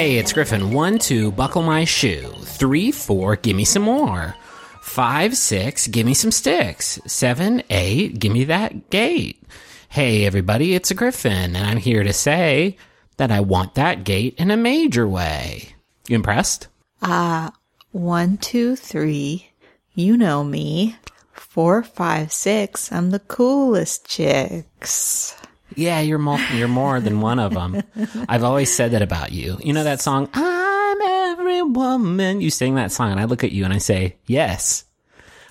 Hey, it's Griffin. One, two, buckle my shoe. Three, four, give me some more. Five, six, give me some sticks. Seven, eight, give me that gate. Hey, everybody, it's a Griffin, and I'm here to say that I want that gate in a major way. You impressed? Uh, one, two, three. You know me. Four, five, six. I'm the coolest chicks. Yeah, you're more, you're more than one of them. I've always said that about you. You know that song, I'm every woman. You sing that song, and I look at you and I say, yes.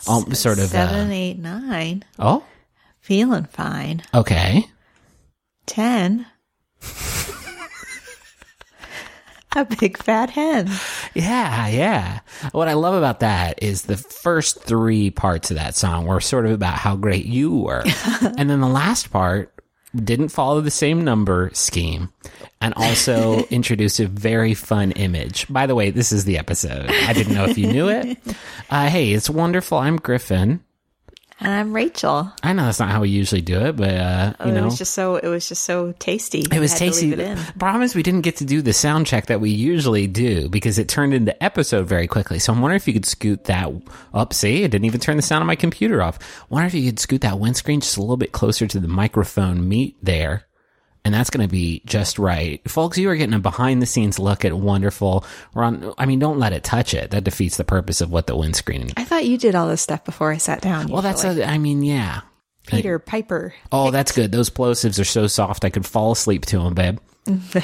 Um, sort of. Seven, Uh, eight, nine. oh, Feeling fine. okay. Ten. A big fat hen. Yeah, yeah. What I love about that is the first three parts of that song were sort of about how great you were. and then the last part didn't follow the same number scheme and also introduced a very fun image. By the way, this is the episode. I didn't know if you knew it. Uh, hey, it's wonderful. I'm Griffin. And I'm Rachel. I know that's not how we usually do it, but uh, you it know, was just so it was just so tasty. It was tasty. leave it in. Problem is, we didn't get to do the sound check that we usually do because it turned into episode very quickly. So I'm wondering if you could scoot that up. See, it didn't even turn the sound on my computer off. Wonder if you could scoot that windscreen just a little bit closer to the microphone meet there. And that's going to be just right. Folks, you are getting a behind the scenes look at wonderful. We're I mean, don't let it touch it. That defeats the purpose of what the windscreen. I thought you did all this stuff before I sat down. Well, that's, usually. a, I mean, yeah. Peter Piper. Oh, that's good. Those plosives are so soft I could fall asleep to them, babe.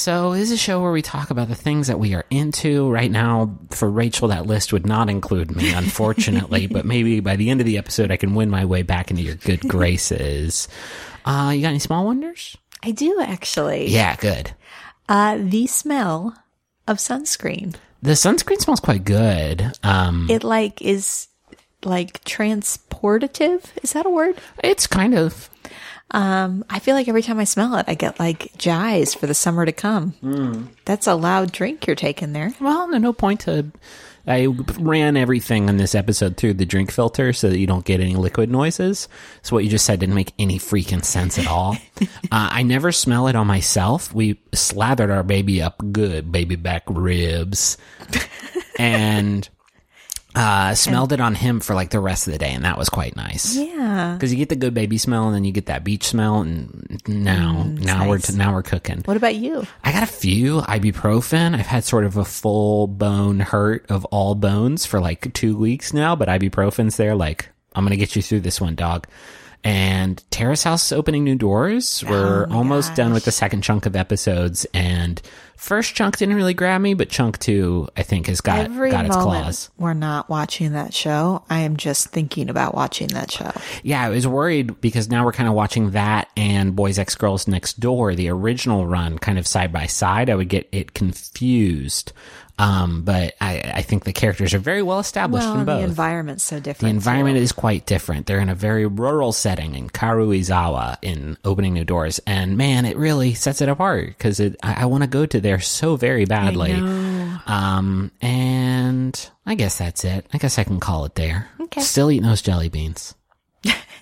so this is a show where we talk about the things that we are into. Right now, for Rachel, that list would not include me, unfortunately. but maybe by the end of the episode, I can win my way back into your good graces. Uh, you got any small wonders? I do actually. Yeah, good. Uh, the smell of sunscreen. The sunscreen smells quite good. Um, It like is like transportative. Is that a word? it's kind of Um, I feel like every time I smell it, I get like jazzed for the summer to come. That's a loud drink you're taking there. Well, no, no point to. I ran everything in this episode through the drink filter so that you don't get any liquid noises. So what you just said didn't make any freaking sense at all. uh, I never smell it on myself. We slathered our baby up good, baby back ribs, and uh, smelled it on him for like the rest of the day, and that was quite nice. Yeah. Because you get the good baby smell, and then you get that beach smell, and now, now we're nice. now we're cooking. What about you? I got a few ibuprofen. I've had sort of a full bone hurt of all bones for like two weeks now, but ibuprofen's there. Like, I'm going to get you through this one, dog. And Terrace House is opening new doors. We're almost done with the second chunk of episodes. And first chunk didn't really grab me, but chunk two, I think, has got, Every got its claws. we're not watching that show, I am just thinking about watching that show. Yeah, I was worried because now we're kind of watching that and Boys X Girls Next Door, the original run, kind of side by side. I would get it confused. Um, but I, I think the characters are very well established Well, in and the environment's so different. The environment too. is quite different. They're in a very rural setting in Karuizawa in opening new doors. And man, it really sets it apart because it, I, I want to go to there so very badly. Um, and I guess that's it. I guess I can call it there. Okay. Still eating those jelly beans.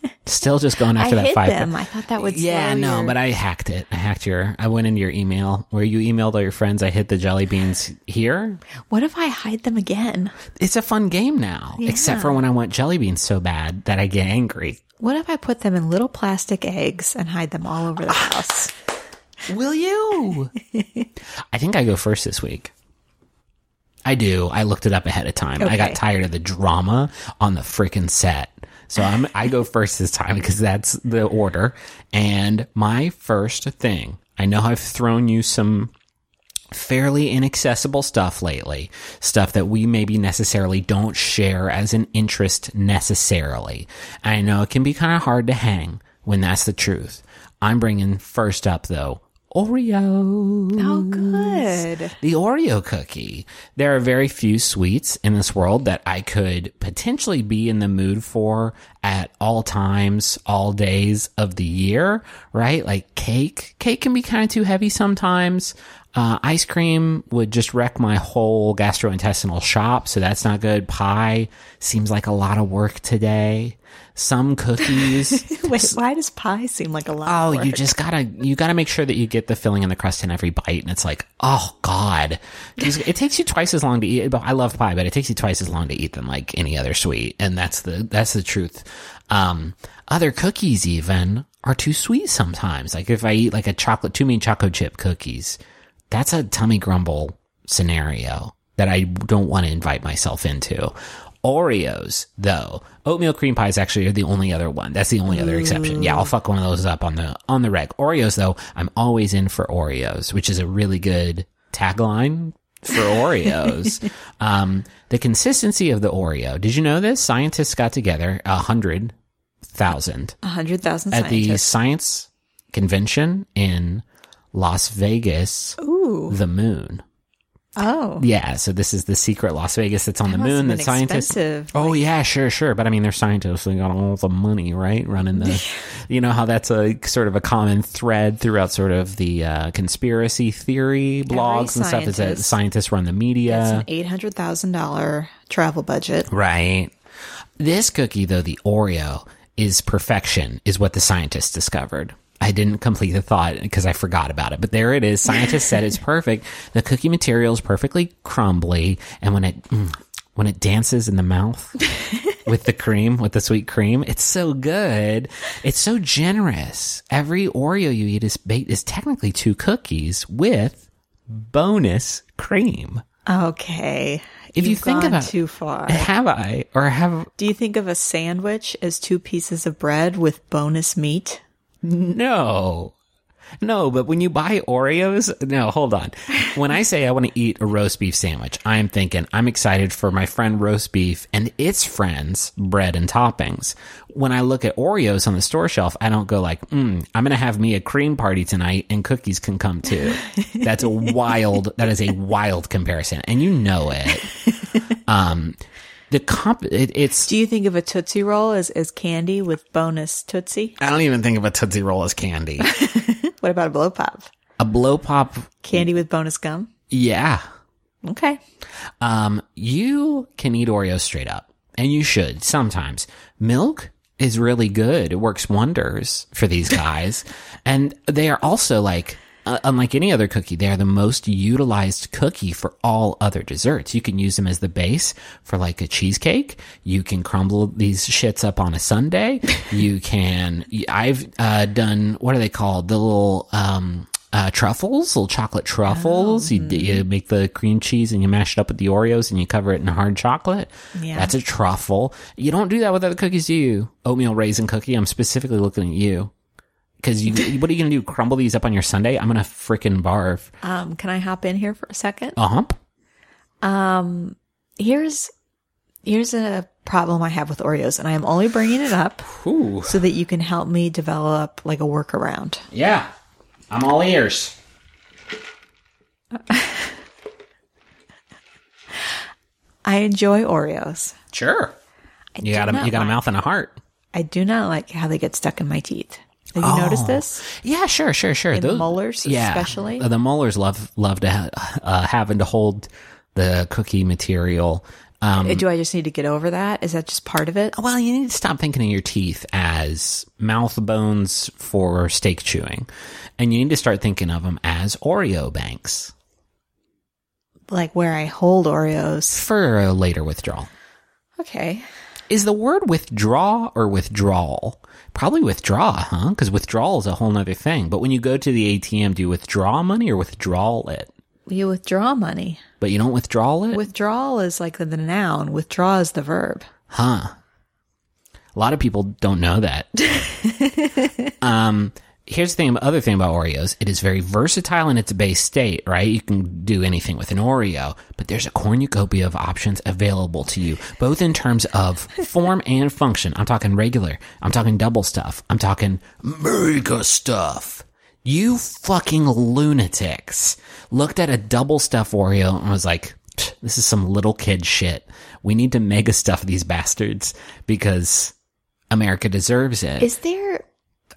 Still just going I after that hid five. them. I thought that would Yeah, no, your- but I hacked it. I hacked your. I went into your email where you emailed all your friends. I hid the jelly beans here. what if I hide them again? It's a fun game now, except for when I want jelly beans so bad that I get angry. What if I put them in little plastic eggs and hide them all over the ah. house? Will you? I think I go first this week. I do. I looked it up ahead of time. I got tired of the drama on the freaking set. So I'm I go first this time because that's the order. And my first thing, I know I've thrown you some fairly inaccessible stuff lately, stuff that we maybe necessarily don't share as an interest necessarily. I know it can be kind of hard to hang when that's the truth. I'm bringing first up though, Oreo. Oh, good. The Oreo cookie. There are very few sweets in this world that I could potentially be in the mood for at all times, all days of the year, right? Like cake. Cake can be kind of too heavy sometimes. Uh, ice cream would just wreck my whole gastrointestinal shop, so that's not good. Pie seems like a lot of work today. Some cookies. Wait, why does pie seem like a lot? Oh, you just gotta you gotta make sure that you get the filling and the crust in every bite, and it's like, oh god, it takes you twice as long to eat. I love pie, but it takes you twice as long to eat than like any other sweet, and that's the that's the truth. Um, other cookies even are too sweet sometimes. Like if I eat like a chocolate too many chocolate chip cookies, that's a tummy grumble scenario that I don't want to invite myself into. Oreos, though, oatmeal cream pies actually are the only other one. That's the only other exception. Yeah, I'll fuck one of those up on the on the reg. Oreos, though, I'm always in for Oreos, which is a really good tagline for Oreos. um, the consistency of the Oreo. Did you know this? Scientists got together a hundred thousand a hundred thousand at the science convention in Las Vegas, Ooh, the moon. Oh, Yeah, so this is the secret Las Vegas that's on the moon that scientists. Oh yeah, sure, sure. But I mean, they're scientists. They got all the money, right? Running the, you know how that's a sort of a common thread throughout sort of the uh, conspiracy theory blogs and stuff. Is that scientists run the media, it's an eight hundred thousand dollar travel budget. right? This cookie, though, the Oreo is perfection, is what the scientists discovered. I didn't complete the thought because I forgot about it, but there it is. Scientists said it's perfect. The cookie material is perfectly crumbly, and when it mm, when it dances in the mouth with the cream, with the sweet cream, it's so good. It's so generous. Every Oreo you eat is baked is technically two cookies with bonus cream. Okay, If you You've think gone about- too far. Have I or have Do you think of a sandwich as two pieces of bread with bonus meat? No. No, but when you buy Oreos, no, hold on. When I say I want to eat a roast beef sandwich, I'm thinking I'm excited for my friend roast beef and its friends, bread and toppings. When I look at Oreos on the store shelf, I don't go like, mm, I'm going to have me a cream party tonight and cookies can come too. That's a wild, that is a wild comparison. And you know it. Um, the comp, it, it's, Do you think of a Tootsie Roll as, as candy with bonus Tootsie? I don't even think of a Tootsie Roll as candy. What about a blow pop? a blow pop, Candy with bonus gum? yeah. Okay. Um, you can eat Oreos straight up, and you should sometimes. Milk is really good. It works wonders for these guys. and they are also like, uh, unlike any other cookie, they are the most utilized cookie for all other desserts. You can use them as the base for like a cheesecake. You can crumble these shits up on a sundae. you can, I've, uh, done, what are they called? The little, um, uh, truffles, little chocolate truffles. You, you make the cream cheese and you mash it up with the Oreos and you cover it in hard chocolate. Yeah. That's a truffle. You don't do that with other cookies, do you? Oatmeal raisin cookie. I'm specifically looking at you. Cause you, what are you gonna do? Crumble these up on your Sunday? I'm gonna frickin' barf. Um, can I hop in here for a second? A hump? Here's here's a problem I have with Oreos, and I am only bringing it up Ooh. so that you can help me develop like a workaround. Yeah. I'm all ears. I enjoy Oreos. Sure. You got a, you got a mouth and a heart. I do not like how they get stuck in my teeth. Have you noticed this? Yeah, sure, sure, sure. In the molars especially? Uh, The molars love love to ha- uh, having to hold the cookie material. Um, Do I just need to get over that? Is that just part of it? well, you need to stop thinking of your teeth as mouth bones for steak chewing, and you need to start thinking of them as Oreo banks Like where I hold Oreos. for a later withdrawal. Okay. Is the word withdraw or withdrawal? Probably withdraw, huh? Because withdrawal is a whole other thing. But when you go to the ATM, do you withdraw money or withdraw it? You withdraw money. But you don't withdraw it? Withdrawal is like the, the noun. Withdraw is the verb. Huh. A lot of people don't know that. um, here's the thing, other thing about Oreos. It is very versatile in its base state, right? You can do anything with an Oreo, but there's a cornucopia of options available to you, both in terms of form and function. I'm talking regular. I'm talking double stuff. I'm talking mega stuff. You fucking lunatics looked at a double stuff Oreo and was like, this is some little kid shit. We need to mega stuff these bastards because America deserves it. Is there,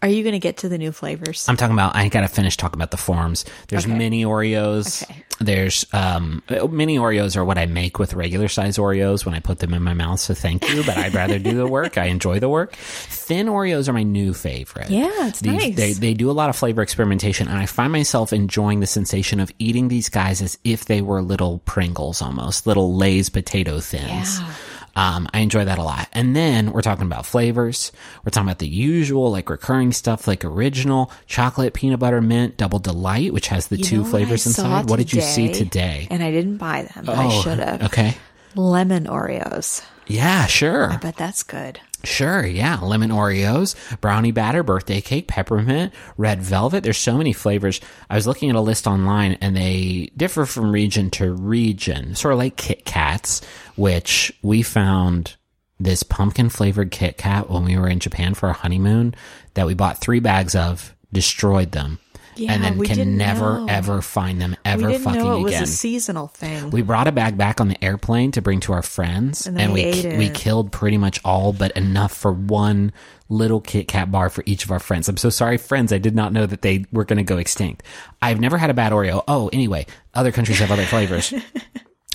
Are you going to get to the new flavors? I'm talking about. I got to finish talking about the forms. There's Okay. mini Oreos. Okay. There's um, mini Oreos are what I make with regular size Oreos when I put them in my mouth. So thank you, but I'd rather do the work. I enjoy the work. Thin Oreos are my new favorite. Yeah, it's These- nice. They they do a lot of flavor experimentation, and I find myself enjoying the sensation of eating these guys as if they were little Pringles, almost little Lay's potato thins. Yeah. Um, I enjoy that a lot. And then we're talking about flavors. We're talking about the usual, like recurring stuff, like original chocolate, peanut butter, mint, double delight, which has the You two flavors I inside. What did you see today? And I didn't buy them, but I should have. Okay. Lemon Oreos. Yeah, sure. But that's good. Sure, yeah. Lemon Oreos, brownie batter, birthday cake, peppermint, red velvet. There's so many flavors. I was looking at a list online and they differ from region to region, sort of like Kit Kats, which we found this pumpkin flavored Kit Kat when we were in Japan for our honeymoon that we bought three bags of, destroyed them, Yeah, and then we can never know. ever find them ever we didn't fucking know it was a seasonal thing. We brought a bag back on the airplane to bring to our friends, And and, we we killed pretty much all but enough for one little Kit Kat bar for each of our friends. I'm so sorry, friends. I did not know that they were going to go extinct. I've never had a bad Oreo. Oh, anyway, other countries have other flavors.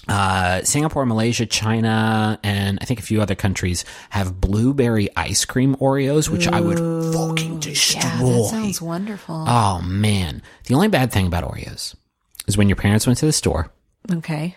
Uh, Singapore, Malaysia, China, and I think a few other countries have blueberry ice cream Oreos, which I would fucking destroy. yeah, that sounds wonderful. oh man, the only bad thing about Oreos is when your parents went to the store okay.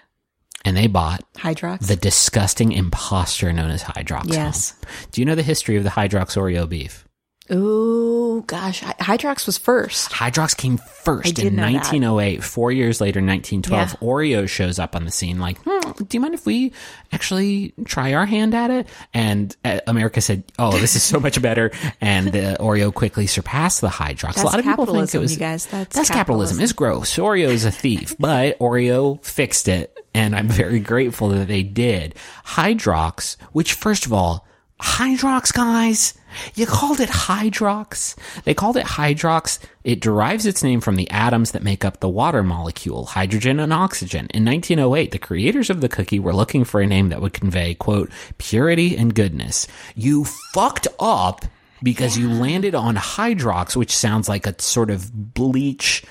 and they bought Hydrox. the disgusting imposter known as Hydrox. Yes. home. Do you know the history of the Hydrox Oreo beef? Ooh, gosh. Hy- Hydrox was first. Hydrox came first in know that. 1908. Four years later, 1912, Yeah. Oreo shows up on the scene like, hmm, do you mind if we actually try our hand at it? And uh, America said, oh, this is so much better. And the Oreo quickly surpassed the Hydrox. That's a lot of people think it was, you guys. That's that's capitalism. capitalism. It's gross. Oreo is a thief, but Oreo fixed it. And I'm very grateful that they did. Hydrox, which first of all, Hydrox, guys. You called it Hydrox. They called it Hydrox. It derives its name from the atoms that make up the water molecule, hydrogen and oxygen. In 1908, the creators of the cookie were looking for a name that would convey, quote, purity and goodness. You fucked up because you landed on Hydrox, which sounds like a sort of bleach,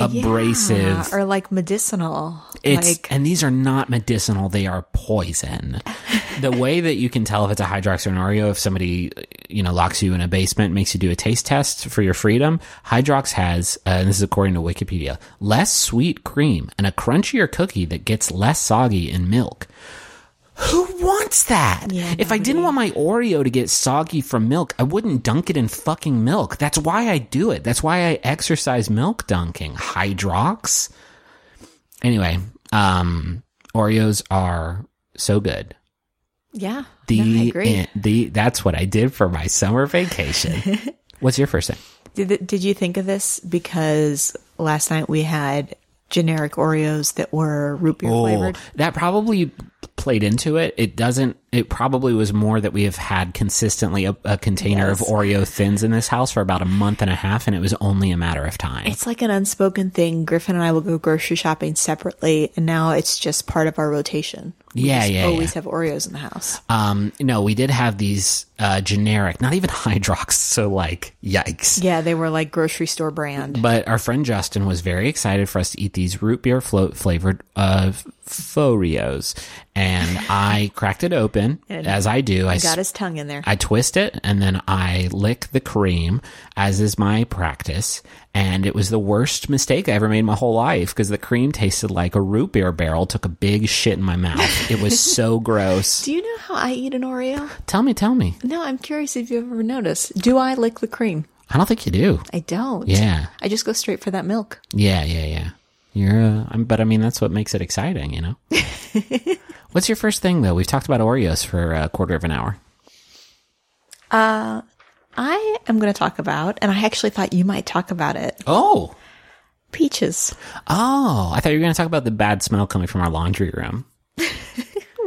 abrasive. Yeah, or like medicinal. It's like, and these are not medicinal; they are poison. the way that you can tell if it's a Hydrox or an Oreo, if somebody you know locks you in a basement, makes you do a taste test for your freedom. Hydrox has, uh, and this is according to Wikipedia, less sweet cream and a crunchier cookie that gets less soggy in milk. Who wants that? Yeah, if I didn't want my Oreo to get soggy from milk, I wouldn't dunk it in fucking milk. That's why I do it. That's why I exercise milk dunking. Hydrox. Anyway, um, Oreos are so good. yeah. The, no, I agree. the that's what I did for my summer vacation. What's your first thing? Did, did you think of this? Because last night we had generic Oreos that were root beer oh, flavored. that probably played into it. It doesn't. It probably was more that we have had consistently a, a container Yes. of Oreo thins in this house for about a month and a half, and it was only a matter of time. It's like an unspoken thing. Griffin and I will go grocery shopping separately, and now it's just part of our rotation. We Yeah, yeah, Always yeah. have Oreos in the house. Um, no, we did have these uh, generic, not even Hydrox. So like, yikes. Yeah, they were like grocery store brand. But our friend Justin was very excited for us to eat these root beer float flavored uh, Foreos, and I cracked it open And as I do. I Got his tongue in there. I twist it and then I lick the cream, as is my practice. And it was the worst mistake I ever made in my whole life because the cream tasted like a root beer barrel. Took a big shit in my mouth. It was so gross. Do you know how I eat an Oreo? Tell me, tell me. No, I'm curious if you've ever noticed. Do I lick the cream? I don't think you do. I don't. Yeah, I just go straight for that milk. yeah, yeah, yeah. You're, uh, I'm, but I mean, that's what makes it exciting, you know? What's your first thing though? We've talked about Oreos for a quarter of an hour. Uh, I am going to talk about, and I actually thought you might talk about it. Oh, Peaches. oh, I thought you were going to talk about the bad smell coming from our laundry room.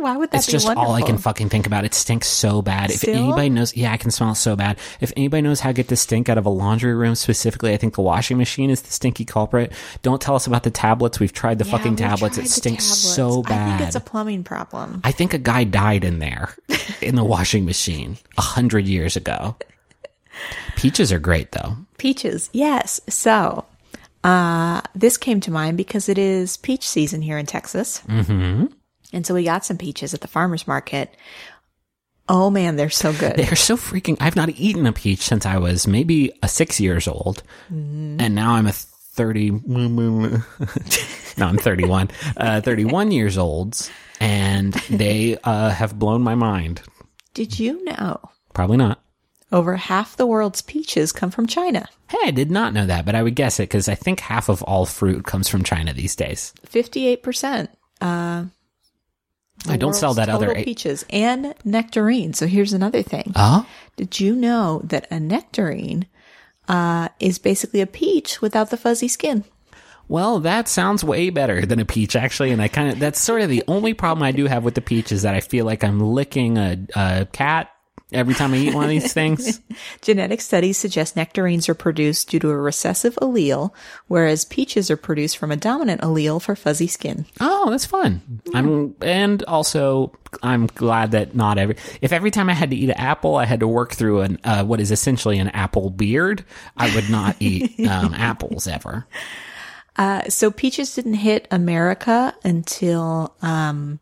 Why would that It's be just wonderful? all I can fucking think about. It stinks so bad. If anybody knows, yeah, I can smell it so bad. If anybody knows how to get the stink out of a laundry room, specifically, I think the washing machine is the stinky culprit. Don't tell us about the tablets. We've tried the Yeah, fucking tablets. It stinks tablets. so bad. I think it's a plumbing problem. I think a guy died in there in the washing machine a hundred years ago. Peaches are great though. Peaches, yes. So, uh, this came to mind because it is peach season here in Texas. Mm-hmm. And so we got some peaches at the farmer's market. Oh man, they're so good. They're so freaking. I've not eaten a peach since I was maybe a six years old, and now I'm a thirty. no, I'm thirty-one. Uh, thirty-one years old, and they uh, have blown my mind. Did you know Probably not. over half the world's peaches come from China? Hey, I did not know that, but I would guess it because I think half of all fruit comes from China these days. 58%. Uh, I don't sell that other. peaches and nectarine. So here's another thing. Oh, Did you know that a nectarine uh, is basically a peach without the fuzzy skin? well, that sounds way better than a peach, actually. And I kind of that's sort of the only problem I do have with the peach is that I feel like I'm licking a, a cat every time I eat one of these things. Genetic studies suggest nectarines are produced due to a recessive allele, whereas peaches are produced from a dominant allele for fuzzy skin. Oh, that's fun. I'm and also I'm glad that not every if every time I had to eat an apple, I had to work through an uh, what is essentially an apple beard. I would not eat um, apples ever. Uh, so peaches didn't hit America until, um,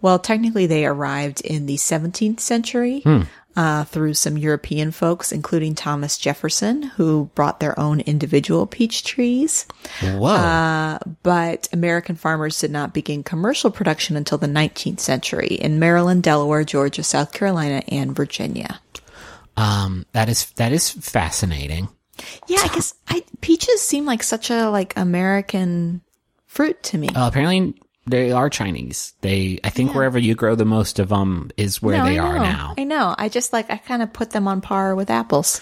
well, technically they arrived in the 17th century. Uh, through some European folks, including Thomas Jefferson, who brought their own individual peach trees. Whoa. but American farmers did not begin commercial production until the 19th century in Maryland, Delaware, Georgia, South Carolina, and Virginia. um, that is that is fascinating. Yeah, I guess I, peaches seem like such a like American fruit to me. Uh, apparently, they are Chinese. They, I think, wherever you grow the most of them is where No, they are now. I know. I just like I kind of put them on par with apples.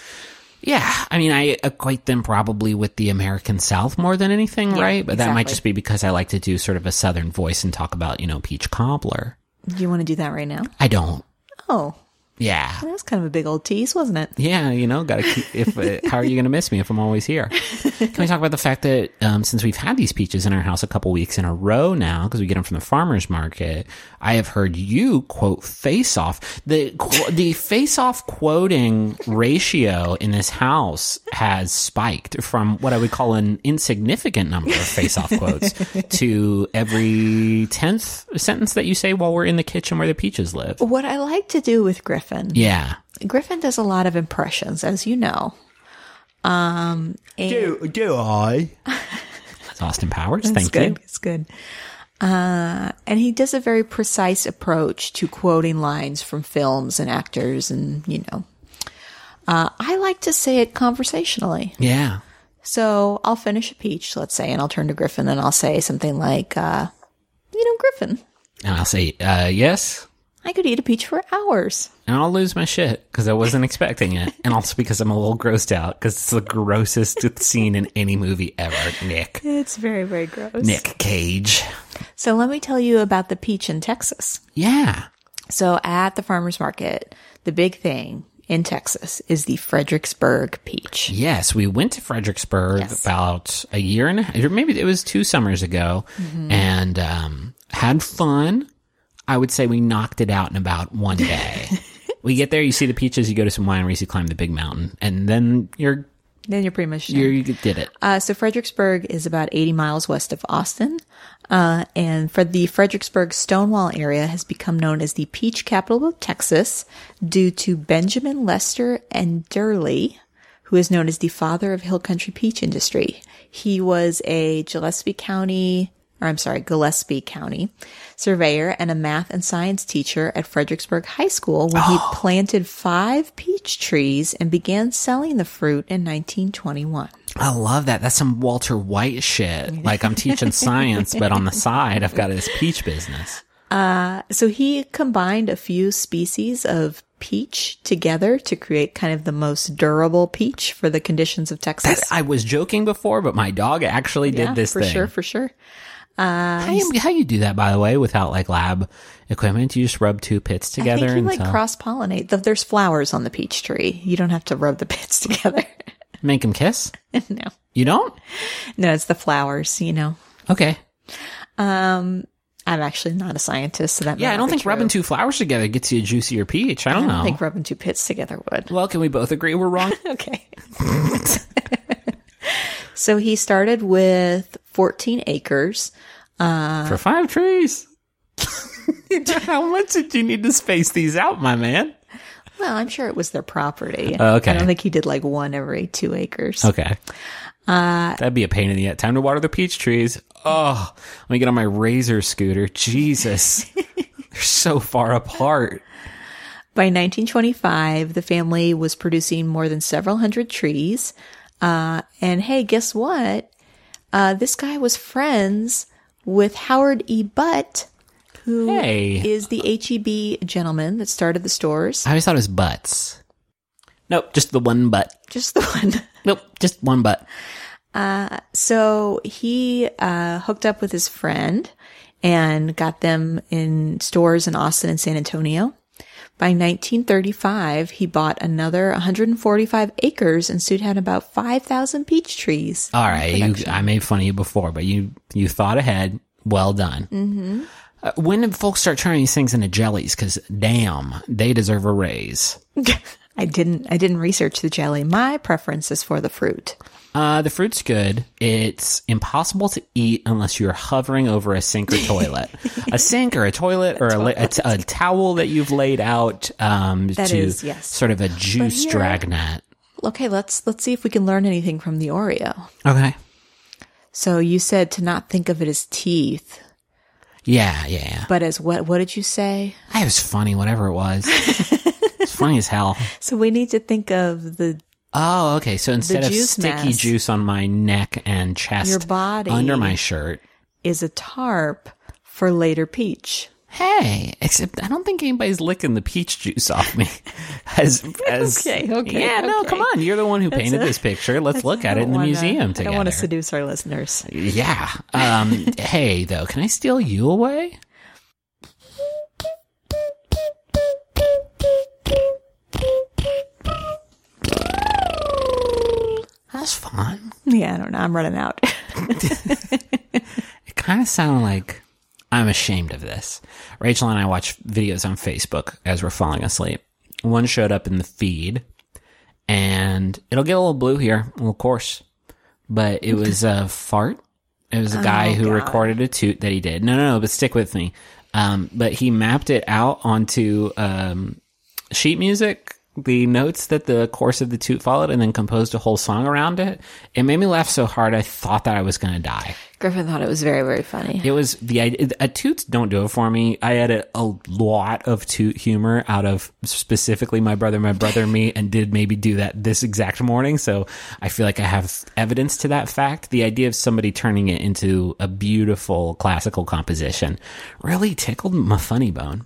Yeah, I mean, I equate them probably with the American South more than anything, Yeah, right? But that might just be because I like to do sort of a Southern voice and talk about, you know, peach cobbler. Do you want to do that right now? I don't. Oh, Yeah. that was kind of a big old tease, wasn't it? Yeah, you know, gotta keep. If uh, how are you gonna miss me if I'm always here? Can we talk about the fact that um, since we've had these peaches in our house a couple weeks in a row now, because we get them from the farmers market, I have heard you quote "face off." the qu- The face off quoting ratio in this house has spiked from what I would call an insignificant number of face off quotes to every tenth sentence that you say while we're in the kitchen where the peaches live. What I like to do with Griffin, Yeah. Griffin does a lot of impressions, as you know. Um, and do I? That's Austin Powers. it's Thank good. you. It's good. Uh, and he does a very precise approach to quoting lines from films and actors, and you know, uh, I like to say it conversationally. Yeah. So I'll finish a peach, let's say, and I'll turn to Griffin and I'll say something like, uh, you know, Griffin, And I'll say, uh, yes. I could eat a peach for hours. And I'll lose my shit because I wasn't expecting it. And also because I'm a little grossed out because it's the grossest scene in any movie ever. Nick. It's very, very gross. Nick Cage. So let me tell you about the peach in Texas. Yeah. So at the farmer's market, the big thing in Texas is the Fredericksburg peach. Yes, we went to Fredericksburg Yes. about a year and a half, or maybe it was two summers ago, and um, had fun. I would say we knocked it out in about one day. we get there, you see the peaches, you go to some wineries, you climb the big mountain, and then you're, Then you're pretty much you did it. Uh, so Fredericksburg is about 80 miles west of Austin. Uh, and for the Fredericksburg Stonewall area has become known as the peach capital of Texas due to Benjamin Lester Enderle, who is known as the father of hill country peach industry. He was a Gillespie County, or I'm sorry, Gillespie County surveyor and a math and science teacher at Fredericksburg High School when he planted five peach trees and began selling the fruit in 1921. I love that. That's some Walter White shit. Like I'm teaching science, but on the side, I've got this peach business. Uh, so he combined a few species of peach together to create kind of the most durable peach for the conditions of Texas. I was joking before, but my dog actually did yeah, this for thing. sure, for sure. How you, how you do that, by the way, without like lab equipment? You just rub two pits I together think he and like tell- cross pollinate. There's flowers on the peach tree. You don't have to rub the pits together. make them kiss. no, You don't? no, it's the flowers. You know. Okay. Um, I'm actually not a scientist, so that Yeah, I don't think true. rubbing two flowers together gets you a juicier peach. I I don't, don't know. think rubbing two pits together would. well, can we both agree we're wrong? Okay. so he started with 14 acres. For five trees. How much did you need to space these out, my man? Well, I'm sure it was their property. Oh, okay. I don't think he did like one every two acres. Okay. Uh, That'd be a pain in the ass. Time to water the peach trees. Oh, let me get on my razor scooter. Jesus. They're so far apart. By 1925, the family was producing more than several hundred trees. Uh, and hey, guess what? Uh, this guy was friends with Howard E. Butt, who is Hey. the HEB gentleman that started the stores. I always thought it was butts. Nope, just the one butt. Just the one. Nope, just one butt. So he uh, hooked up with his friend and got them in stores in Austin and San Antonio. By 1935, he bought another 145 acres and soon had about 5,000 peach trees. All right, you, I made fun of you before, but you you thought ahead. Well done. Mm-hmm. Uh, when did folks start turning these things into jellies? Because damn, they deserve a raise. I didn't. I didn't research the jelly. My preference is for the fruit. Uh, the fruit's good. It's impossible to eat unless you're hovering over a sink or toilet. a sink or a toilet or a, la- a, t- a towel that you've laid out um, That to is, yes. sort of a juice here- dragnet. Okay, let's let's see if we can learn anything from the Oreo. Okay. So you said to not think of it as teeth, Yeah, yeah, yeah. but as what? What did you say? I was funny, whatever it was. it's funny as hell. So we need to think of the Oh, okay. So instead of juice sticky juice on my neck and chest, Your body. under my shirt. is a tarp for later peach. Hey, except I don't think anybody's licking the peach juice off me. As, as Okay, okay, yeah, no, come on. You're the one who painted a- this picture. Let's look at it in the wanna- museum I together. don't want to seduce our listeners. yeah. Um. hey, though, can I steal you away? Fun. Yeah, I don't know. I'm running out. It kind of sounded like I'm ashamed of this. Rachel and I watch videos on Facebook as we're falling asleep. One showed up in the feed, and it'll get a little blue here, a little coarse, but it was a fart. It was a guy who recorded a toot that he did. No, no, no, but stick with me. Um, but he mapped it out onto um, sheet music, the notes that the course of the toot followed, and then composed a whole song around it. It made me laugh so hard I thought that I was going to die. Griffin thought it was very, very funny. It was the idea. A toots don't do it for me. I had a, a lot of toot humor out of specifically my brother, my brother, and me, and did maybe do that this exact morning. So I feel like I have evidence to that fact. The idea of somebody turning it into a beautiful classical composition really tickled my funny bone.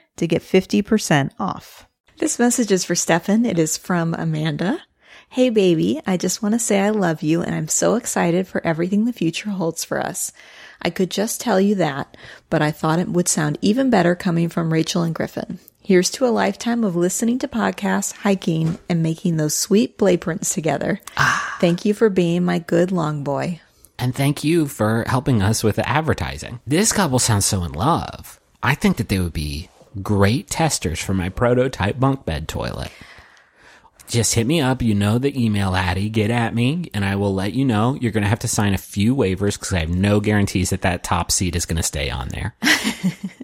to get 50% off. This message is for Stefan. It is from Amanda. Hey baby, I just want to say I love you and I'm so excited for everything the future holds for us. I could just tell you that, but I thought it would sound even better coming from Rachel and Griffin. Here's to a lifetime of listening to podcasts, hiking, and making those sweet play prints together. Ah. Thank you for being my good long boy. And thank you for helping us with the advertising. This couple sounds so in love. I think that they would be great testers for my prototype bunk bed toilet. Just hit me up. You know the email, Addy. Get at me, and I will let you know. You're going to have to sign a few waivers because I have no guarantees that that top seat is going to stay on there.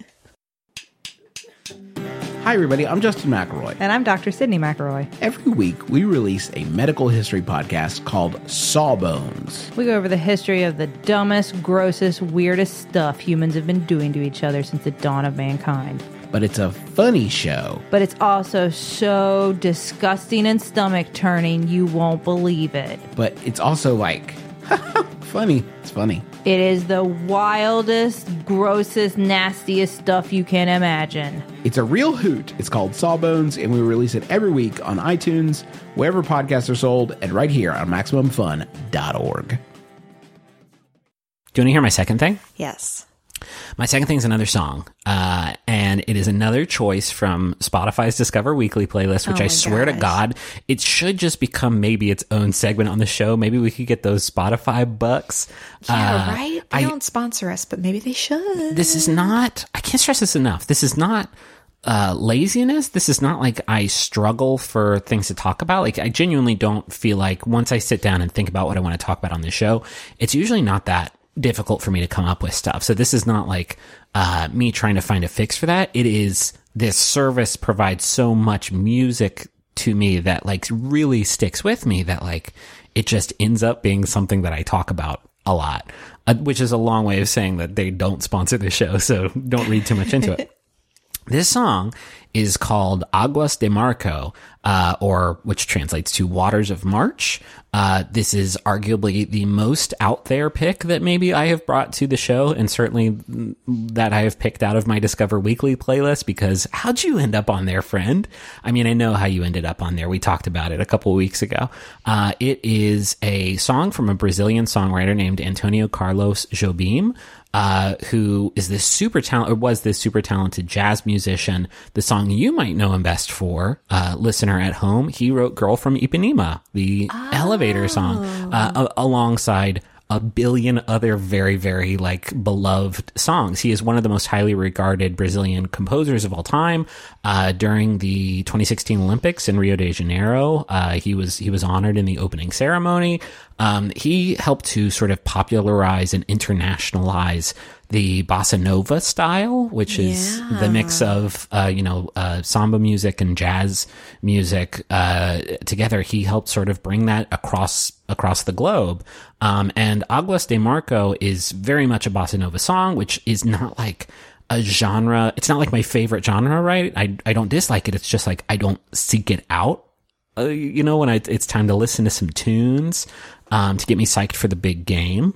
Hi, everybody. I'm Justin McElroy. And I'm Dr. Sydnee McElroy. Every week, we release a medical history podcast called Sawbones. We go over the history of the dumbest, grossest, weirdest stuff humans have been doing to each other since the dawn of mankind. But it's a funny show. But it's also so disgusting and stomach turning, you won't believe it. But it's also like, funny. It's funny. It is the wildest, grossest, nastiest stuff you can imagine. It's a real hoot. It's called Sawbones, and we release it every week on iTunes, wherever podcasts are sold, and right here on MaximumFun.org. Do you want to hear my second thing? Yes. My second thing is another song, uh, and it is another choice from Spotify's Discover Weekly playlist, which Oh I swear to. God, it should just become maybe its own segment on the show. Maybe we could get those Spotify bucks. Yeah, Uh, right? They I- don't sponsor us, but maybe they should. this is not i can't stress this enough this is not uh, laziness this is not like i struggle for things to talk about like i genuinely don't feel like once i sit down and think about what i want to talk about on the show it's usually not that difficult for me to come up with stuff so this is not like uh, me trying to find a fix for that it is this service provides so much music to me that like really sticks with me that like it just ends up being something that I talk about a lot, uh, which is a long way of saying that they don't sponsor the show. So don't read too much into it. This song is called Aguas de Marco, uh, or which translates to Waters of March. Uh, this is arguably the most out there pick that maybe I have brought to the show, and certainly that I have picked out of my Discover Weekly playlist. Because how'd you end up on there, friend? I mean, I know how you ended up on there. We talked about it a couple weeks ago. Uh, it is a song from a Brazilian songwriter named Antonio Carlos Jobim uh, who is this super talent or was this super talented jazz musician. The song you might know him best for, uh, listener at home, he wrote "Girl from Ipanema," the elevator song, uh, a- alongside a billion other very, very like beloved songs. He is one of the most highly regarded Brazilian composers of all time. Uh, during the 2016 Olympics in Rio de Janeiro, uh, he was he was honored in the opening ceremony. Um, he helped to sort of popularize and internationalize the bossa nova style, which is the mix of uh, you know uh, samba music and jazz music uh, together. He helped sort of bring that across across the globe. Um, and Aguas de Marco is very much a bossa nova song, which is not like a genre. It's not like my favorite genre, right? I I don't dislike it. It's just like I don't seek it out uh, you know, when I, it's time to listen to some tunes um, to get me psyched for the big game.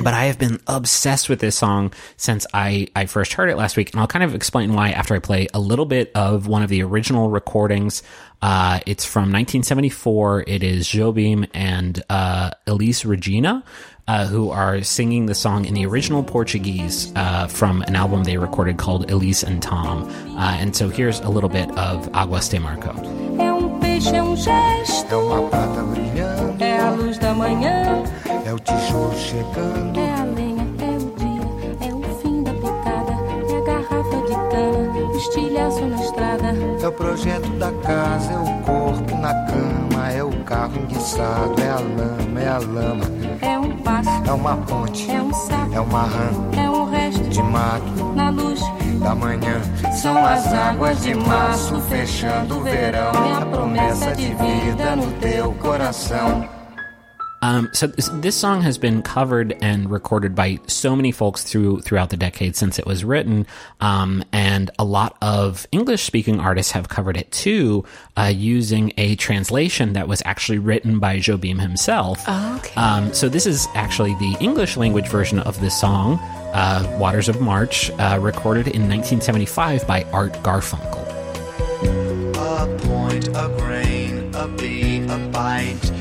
But I have been obsessed with this song since I, I first heard it last week. And I'll kind of explain why after I play a little bit of one of the original recordings. Uh, it's from 1974. It is Jobim and uh, Elis Regina. Uh, who are singing the song in the original Portuguese uh, from an album they recorded called Elis and Tom. Uh, and so here's a little bit of Aguas de Marco. O tijolo chegando. É a lenha, é o dia. É o fim da picada. É a garrafa de cana. O estilhaço na estrada. É o projeto da casa, é o corpo na cama, é o carro enguiçado, é a lama, é a lama, É um passo. é uma ponte, É um sapo. é uma rã É um resto. de mato Na luz. da manhã. São as águas de março fechando o verão, é a promessa de vida no teu coração. Um, so this, this song has been covered and recorded by so many folks through throughout the decades since it was written, um, and a lot of English-speaking artists have covered it too, uh, using a translation that was actually written by Jobim himself. okay. Um, so this is actually the English language version of this song, uh, "Waters of March," uh, recorded in 1975 by Art Garfunkel. A point, a grain, a bee, a bite, a blink, a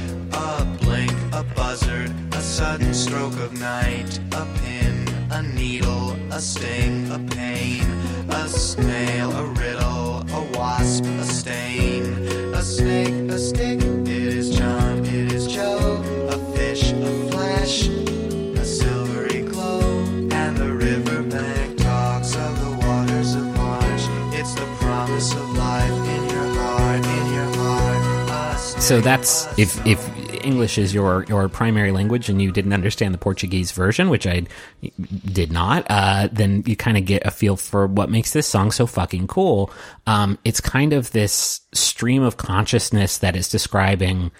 buzzard, a sudden stroke of night, a pin, a needle, a sting, a pain, a snail, a riddle, a wasp, a stain, a snake, a stick. It is John, it is Joe, a fish, a flash, a silvery glow, and the riverbank talks of the waters of March. It's the promise of life in your heart, in your heart. So that's if if English is your your primary language and you didn't understand the Portuguese version, which I did not, uh, then you kind of get a feel for what makes this song so fucking cool. Um, it's kind of this stream of consciousness that is describing.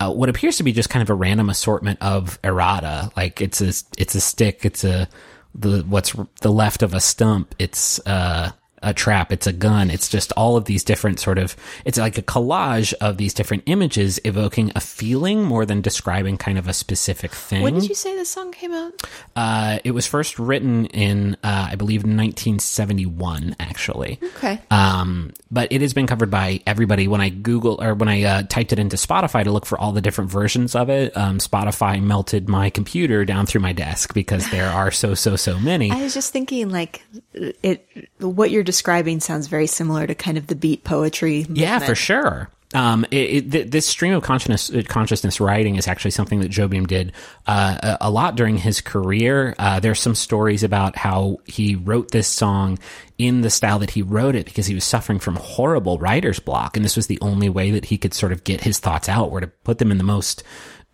Uh, what appears to be just kind of a random assortment of errata, like it's a it's a stick, it's a the what's the left of a stump, it's uh a trap, it's a gun, it's just all of these different sort of, it's like a collage of these different images evoking a feeling more than describing kind of a specific thing. when did you say this song came out? Uh, it was first written in, uh, I believe, 1971, actually. Okay. Um, but it has been covered by everybody. When I Google or when I uh, typed it into Spotify to look for all the different versions of it, um, Spotify melted my computer down through my desk because there are so, so, so many. I was just thinking, like, it. What you're describing sounds very similar to kind of the beat poetry. Yeah, for sure. Um, it, it, th- this stream of consciousness, uh, consciousness writing is actually something that Jobim did uh, a, a lot during his career. Uh, there's some stories about how he wrote this song in the style that he wrote it because he was suffering from horrible writer's block, and this was the only way that he could sort of get his thoughts out, were to put them in the most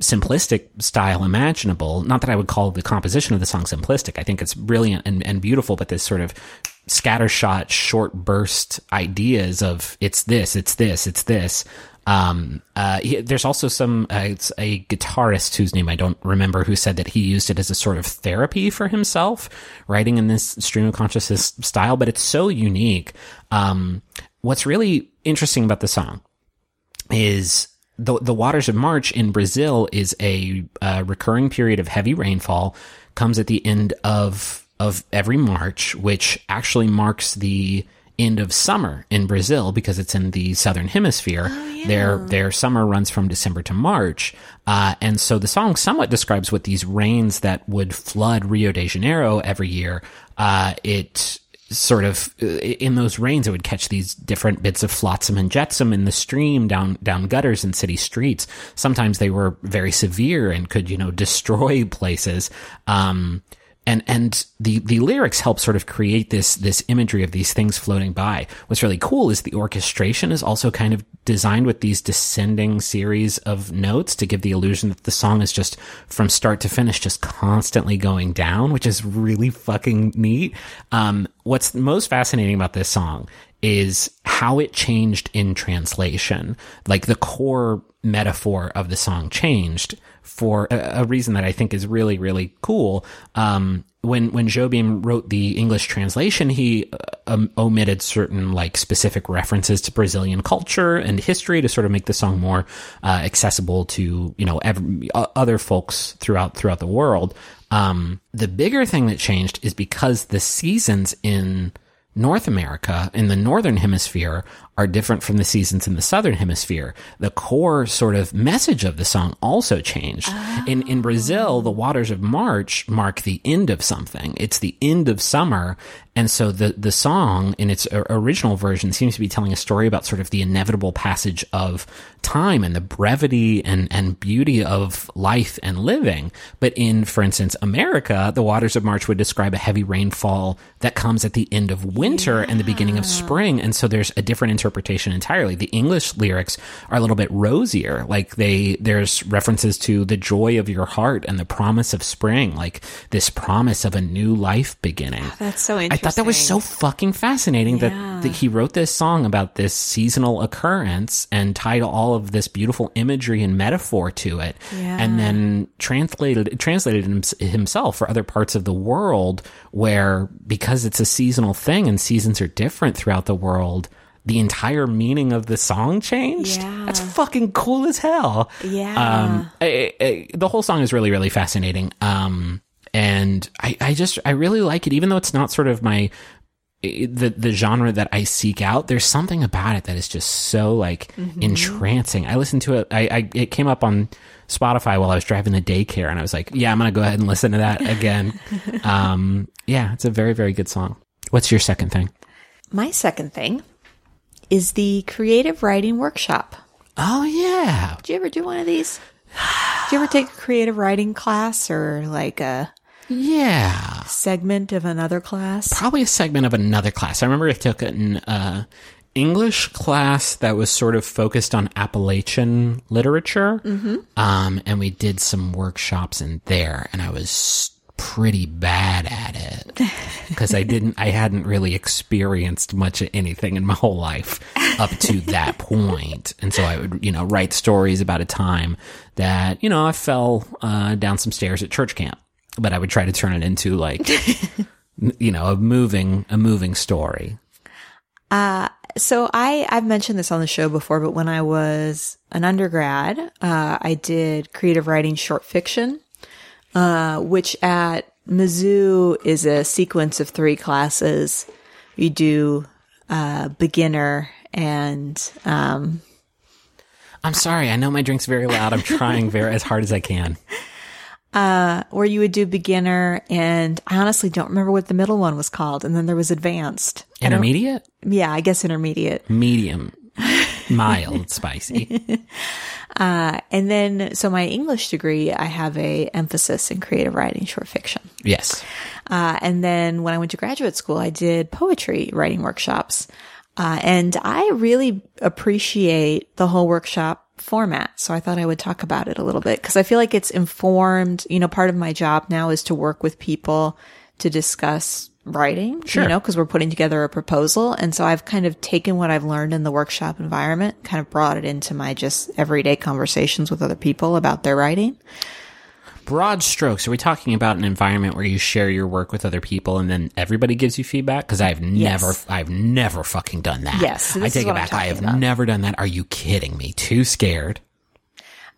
simplistic style imaginable. Not that I would call the composition of the song simplistic. I think it's brilliant and, and beautiful, but this sort of scattershot, short burst ideas of it's this, it's this, it's this. Um, uh, he, there's also some, uh, it's a guitarist whose name I don't remember who said that he used it as a sort of therapy for himself, writing in this stream of consciousness style, but it's so unique. Um, what's really interesting about the song is the the waters of March in Brazil is a uh, recurring period of heavy rainfall. Comes at the end of of every March, which actually marks the end of summer in Brazil because it's in the southern hemisphere. Their their summer runs from December to March, uh, and so the song somewhat describes what these rains that would flood Rio de Janeiro every year. Uh, it sort of uh, in those rains it would catch these different bits of flotsam and jetsam in the stream down down gutters and city streets. Sometimes they were very severe and could you know destroy places. Um and and the the lyrics help sort of create this this imagery of these things floating by. What's really cool is the orchestration is also kind of designed with these descending series of notes to give the illusion that the song is just from start to finish just constantly going down, which is really fucking neat. Um, what's most fascinating about this song is how it changed in translation. Like the core metaphor of the song changed for a, a reason that I think is really, really cool. Um, when, when Jobim wrote the English translation, he uh, um, omitted certain like specific references to Brazilian culture and history to sort of make the song more uh, accessible to, you know, every, other folks throughout, throughout the world. Um, the bigger thing that changed is because the seasons in North America in the northern hemisphere are different from the seasons in the southern hemisphere. The core sort of message of the song also changed. In in oh. Brazil, the waters of March mark the end of something. It's the end of summer. And so the, the song in its original version seems to be telling a story about sort of the inevitable passage of time and the brevity and, and beauty of life and living. But in, for instance, America, the waters of March would describe a heavy rainfall that comes at the end of winter and the beginning of spring. And so there's a different interpretation entirely. The English lyrics are a little bit rosier. Like they, there's references to the joy of your heart and the promise of spring, like this promise of a new life beginning. Ah, that's so interesting. I thought that was so fucking fascinating Yeah. that, that he wrote this song about this seasonal occurrence and tied all of this beautiful imagery and metaphor to it, Yeah. and then translated translated himself for other parts of the world where because it's a seasonal thing and seasons are different throughout the world. The entire meaning of the song changed. Yeah. That's fucking cool as hell. Yeah. Um, I- I- the whole song is really, really fascinating. Um, and I, I just, I really like it, even though it's not sort of my, the, the genre that I seek out. There's something about it that is just so like entrancing. I listened to it. I, I, it came up on Spotify while I was driving the daycare and I was like, yeah, I'm going to go ahead and listen to that again. um, yeah, it's a very, very good song. What's your second thing? My second thing is the creative writing workshop. Oh yeah. Did you ever do one of these? Did you ever take a creative writing class or like a Yeah. segment of another class? probably a segment of another class. I remember I took an uh, English class that was sort of focused on Appalachian literature, um, and we did some workshops in there, and I was pretty bad at it. Because I didn't, I hadn't really experienced much of anything in my whole life up to that point, and so I would, you know, write stories about a time that you know I fell uh, down some stairs at church camp, but I would try to turn it into like you know, a moving, a moving story. So I I've mentioned this on the show before, but when I was an undergrad, uh, I did creative writing short fiction, uh, which at Mizzou is a sequence of three classes. You do uh, beginner and um, I'm sorry. I know my drink's very loud. I'm trying very as hard as I can. Or you would do beginner and I honestly don't remember what the middle one was called. And then there was advanced. I Intermediate, Yeah, I guess intermediate. medium, mild, spicy. And then, so my English degree, I have a emphasis in creative writing, short fiction. Yes. Uh, and then when I went to graduate school, I did poetry writing workshops. Uh, and I really appreciate the whole workshop format. So I thought I would talk about it a little bit because I feel like it's informed. You know, part of my job now is to work with people to discuss writing, Sure. you know, because we're putting together a proposal. And so I've kind of taken what I've learned in the workshop environment, kind of brought it into my just everyday conversations with other people about their writing. Broad strokes. Are we talking about an environment where you share your work with other people and then everybody gives you feedback? Because I've never, I've never fucking done that. Yes, I take it back. I have about. never done that. Are you kidding me? Too scared.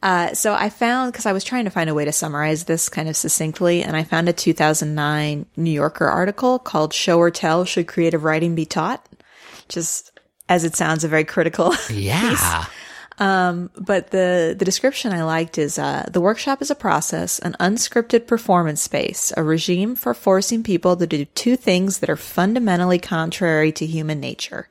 Uh, so I found, because I was trying to find a way to summarize this kind of succinctly, and I found a 2009 New Yorker article called Show or Tell Should Creative Writing Be Taught? Just as it sounds, a very critical. Yeah. but the, the description I liked is uh, the workshop is a process, an unscripted performance space, a regime for forcing people to do two things that are fundamentally contrary to human nature.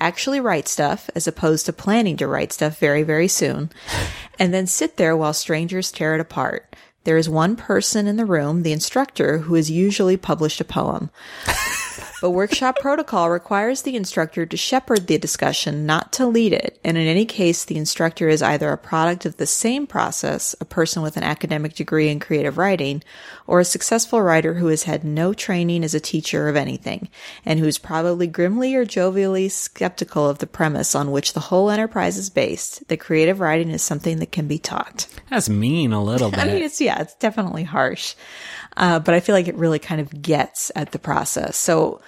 Actually write stuff as opposed to planning to write stuff very, very soon, and then sit there while strangers tear it apart. There is one person in the room, the instructor, who has usually published a poem. But workshop protocol requires the instructor to shepherd the discussion, not to lead it. And in any case, the instructor is either a product of the same process, a person with an academic degree in creative writing, or a successful writer who has had no training as a teacher of anything, and who is probably grimly or jovially skeptical of the premise on which the whole enterprise is based, that creative writing is something that can be taught. That's mean a little bit. I mean, it's yeah, it's definitely harsh, uh, but I feel like it really kind of gets at the process. So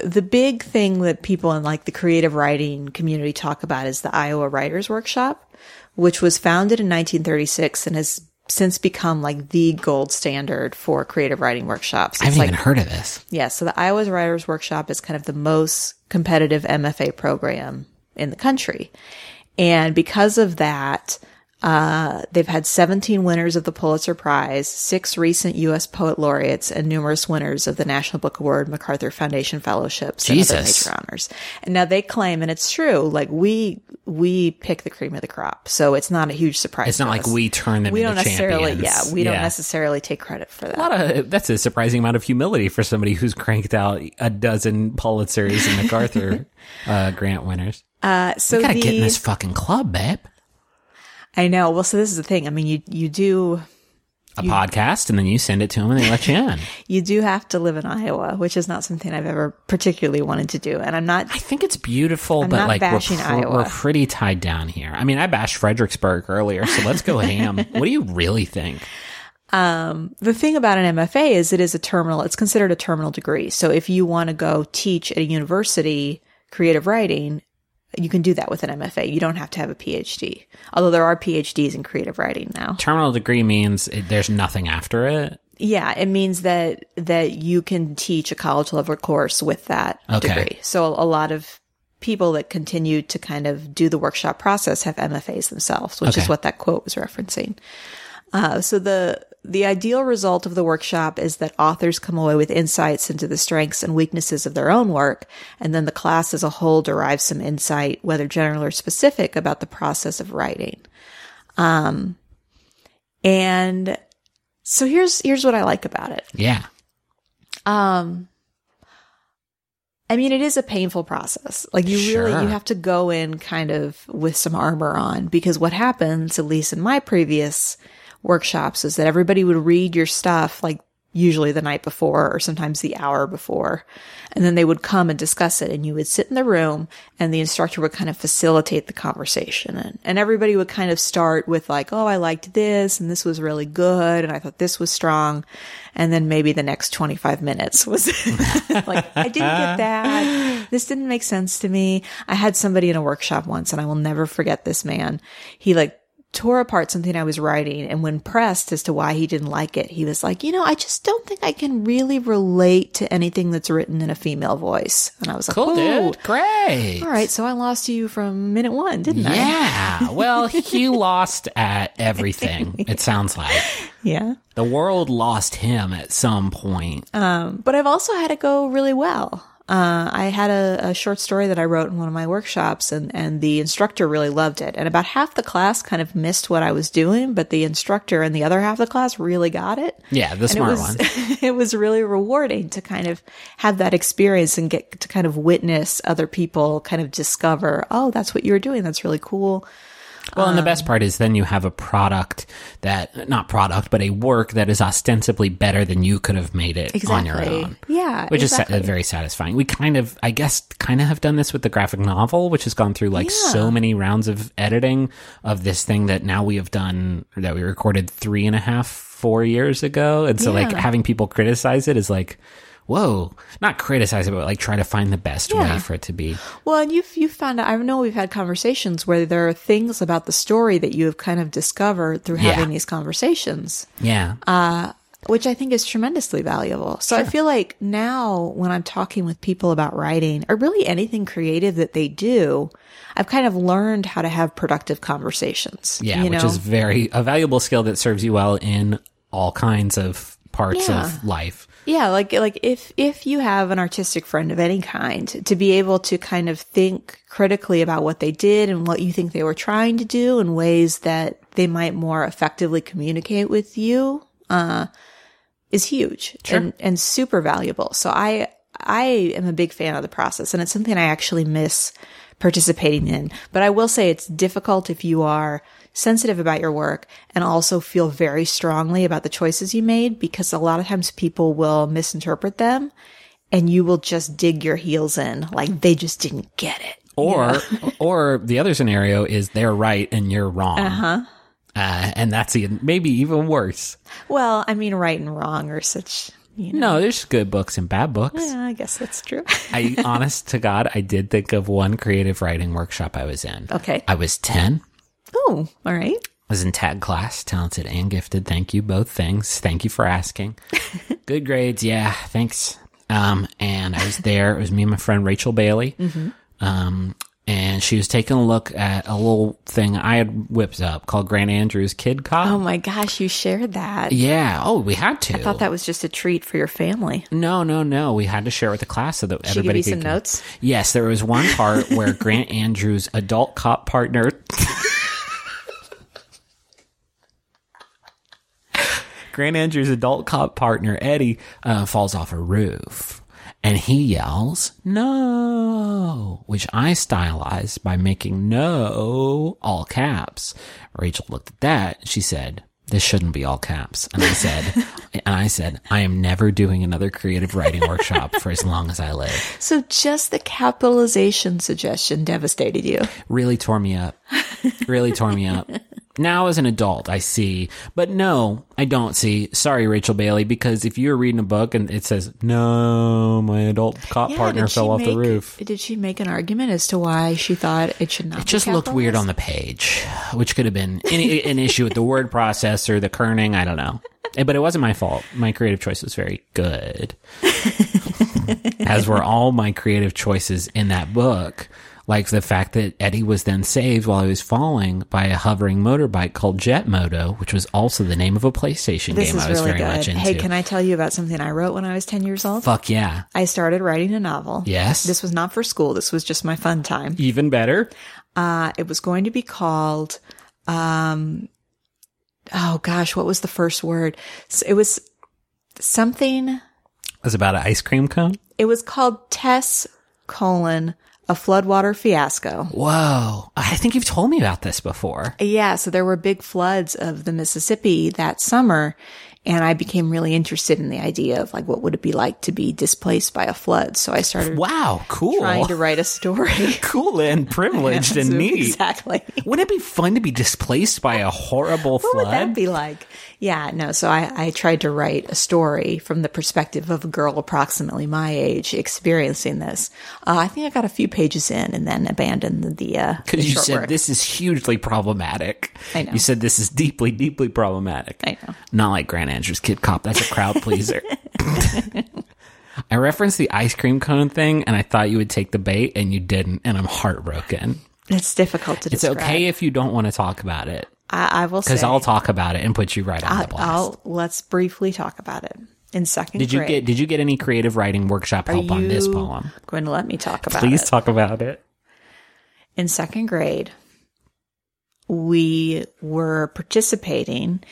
the big thing that people in like the creative writing community talk about is the Iowa Writers Workshop, which was founded in 1936 and has since become like the gold standard for creative writing workshops. I haven't like, even heard of this. yeah, so the Iowa's Writers Workshop is kind of the most competitive MFA program in the country. And because of that, uh, they've had 17 winners of the Pulitzer Prize, six recent U.S. poet laureates, and numerous winners of the National Book Award, MacArthur Foundation fellowships, and other major honors. And now they claim, and it's true, like we we pick the cream of the crop, so it's not a huge surprise. It's not like us. we turn them we into don't necessarily, champions. yeah, we don't necessarily take credit for that. A lot of that's a surprising amount of humility for somebody who's cranked out a dozen Pulitzers and MacArthur uh, grant winners. Uh, so You gotta the, get in this fucking club, babe. I know. Well, so this is the thing. I mean, you you do A podcast, and then you send it to them, and they let you in. you do have to live in Iowa, which is not something I've ever particularly wanted to do. And I'm not. I think it's beautiful, I'm but like we're, pr- Iowa. we're pretty tied down here. I mean, I bashed Fredericksburg earlier, so let's go ham. What do you really think? Um, the thing about an MFA is it is a terminal. It's considered a terminal degree. So if you want to go teach at a university creative writing, you can do that with an MFA. You don't have to have a PhD. Although there are PhDs in creative writing now. Terminal degree means it, there's nothing after it. Yeah, it means that that you can teach a college level course with that Okay. degree. So a lot of people that continue to kind of do the workshop process have MFAs themselves, which Okay. is what that quote was referencing. Uh, so the the ideal result of the workshop is that authors come away with insights into the strengths and weaknesses of their own work, and then the class as a whole derives some insight, whether general or specific, about the process of writing. Um, and so here's here's what I like about it. Yeah. Um, I mean, it is a painful process. Like you really, you have to go in kind of with some armor on because what happens, at least in my previous workshops, is that everybody would read your stuff like usually the night before or sometimes the hour before. And then they would come and discuss it and you would sit in the room and the instructor would kind of facilitate the conversation and, and everybody would kind of start with like, Oh, I liked this and this was really good. And I thought this was strong. And then maybe the next 25 minutes was like, I didn't get that. This didn't make sense to me. I had somebody in a workshop once and I will never forget this man. He like tore apart something I was writing. And when pressed as to why he didn't like it, he was like, you know, I just don't think I can really relate to anything that's written in a female voice. And I was like, Cool, "Ooh, dude. Great. All right. So I lost you from minute one, didn't I? Yeah. Well, he lost at everything, it sounds like. Yeah. The world lost him at some point. Um, but I've also had it go really well. Uh, I had a, a short story that I wrote in one of my workshops, and, and the instructor really loved it. And about half the class kind of missed what I was doing, but the instructor and the other half of the class really got it. yeah, the smart it was, one. it was really rewarding to kind of have that experience and get to kind of witness other people kind of discover, oh, that's what you were doing. That's really cool. Well, and the Um, best part is then you have a product that, not product, but a work that is ostensibly better than you could have made it on your Exactly. own. Yeah, Which exactly. is very satisfying. We kind of, I guess, kind of have done this with the graphic novel, which has gone through like so many rounds of editing of this thing that now we have done, that we recorded three and a half, four years ago. And so, like, having people criticize it is like, whoa, not criticize it, but like try to find the best Yeah. way for it to be. Well, and you've you've found out. I know we've had conversations where there are things about the story that you have kind of discovered through Yeah. having these conversations, Yeah. Uh, which I think is tremendously valuable. So I feel like now when I'm talking with people about writing or really anything creative that they do, I've kind of learned how to have productive conversations. Yeah, which know? is very a valuable skill that serves you well in all kinds of parts Yeah. of life. Yeah, like like if if you have an artistic friend of any kind, to be able to kind of think critically about what they did and what you think they were trying to do in ways that they might more effectively communicate with you, uh, is huge and and super valuable. So I I am a big fan of the process, and it's something I actually miss participating in. But I will say it's difficult if you are sensitive about your work and also feel very strongly about the choices you made because a lot of times people will misinterpret them and you will just dig your heels in like they just didn't get it. Or or the other scenario is they're right and you're wrong. Uh-huh. and that's even, maybe even worse. Well, I mean, right and wrong are such, you know. No, there's good books and bad books. Yeah, I guess that's true. I honest to God, I did think of one creative writing workshop I was in. Okay. I was 10. Oh, all right. I was in tag class, talented and gifted. Thank you, both things. Thank you for asking. Good grades, yeah, thanks. Um, and I was there. It was me and my friend Rachel Bailey. Um, and she was taking a look at a little thing I had whipped up called Grant Andrews Kid Cop. Oh my gosh, you shared that. yeah. Oh, we had to. I thought that was just a treat for your family. No, no, no. We had to share with the class so that She everybody you could some notes? Yes, there was one part where Grant Andrews' adult cop partner. Grant Andrews' adult cop partner Eddie uh, falls off a roof, and he yells "No," which I stylized by making "No" all caps. Rachel looked at that. She said. This shouldn't be all caps. And I said, and I said, I am never doing another creative writing workshop for as long as I live. So just the capitalization suggestion devastated you. really tore me up. Really tore me up. Now as an adult, I see, but no, I don't see. Sorry, Rachel Bailey, because if you're reading a book and it says, no, my adult cop Yeah, partner fell off the roof. Did she make an argument as to why she thought it should not? It just looked weird on the page, which could have been any, an issue with the word processor, the kerning. I don't know. Eh, But it wasn't my fault. My creative choice was very good. As were all my creative choices in that book. Like the fact that Eddie was then saved while he was falling by a hovering motorbike called Jet Moto, which was also the name of a PlayStation This game I was really very good. much into. Hey, can I tell you about something I wrote when I was ten years old? Fuck yeah. I started writing a novel. Yes. This was not for school. This was just my fun time. Even better. Uh, it was going to be called, um, oh gosh, what was the first word? It was something, It was about an ice cream cone. it was called Tess colon, a floodwater fiasco. Whoa. I think you've told me about this before. Yeah, so there were big floods of the Mississippi that summer, and I became really interested in the idea of like what would it be like to be displaced by a flood. So I started Wow. Cool. trying to write a story. cool and privileged and neat. Exactly. Wouldn't it be fun to be displaced by a horrible flood? What would that be like? Yeah, no. So I, I tried to write a story from the perspective of a girl approximately my age experiencing this. Uh, I think I got a few pages in and then abandoned the, uh, Because you short said work. this is hugely problematic. I know. You said this is deeply, deeply problematic. I know. Not like Grant Andrews Kid Cop. That's a crowd pleaser. I referenced the ice cream cone thing, and I thought you would take the bait, and you didn't, and I'm heartbroken. It's difficult to It's describe. okay if you don't want to talk about it, I, I will say. because I'll talk about it and put you right on the I'll, blast. I'll- let's briefly talk about it. In second did you grade, get Did you get any creative writing workshop help on this poem? Going to let me talk about Please it. Please talk about it. in second grade, we were participating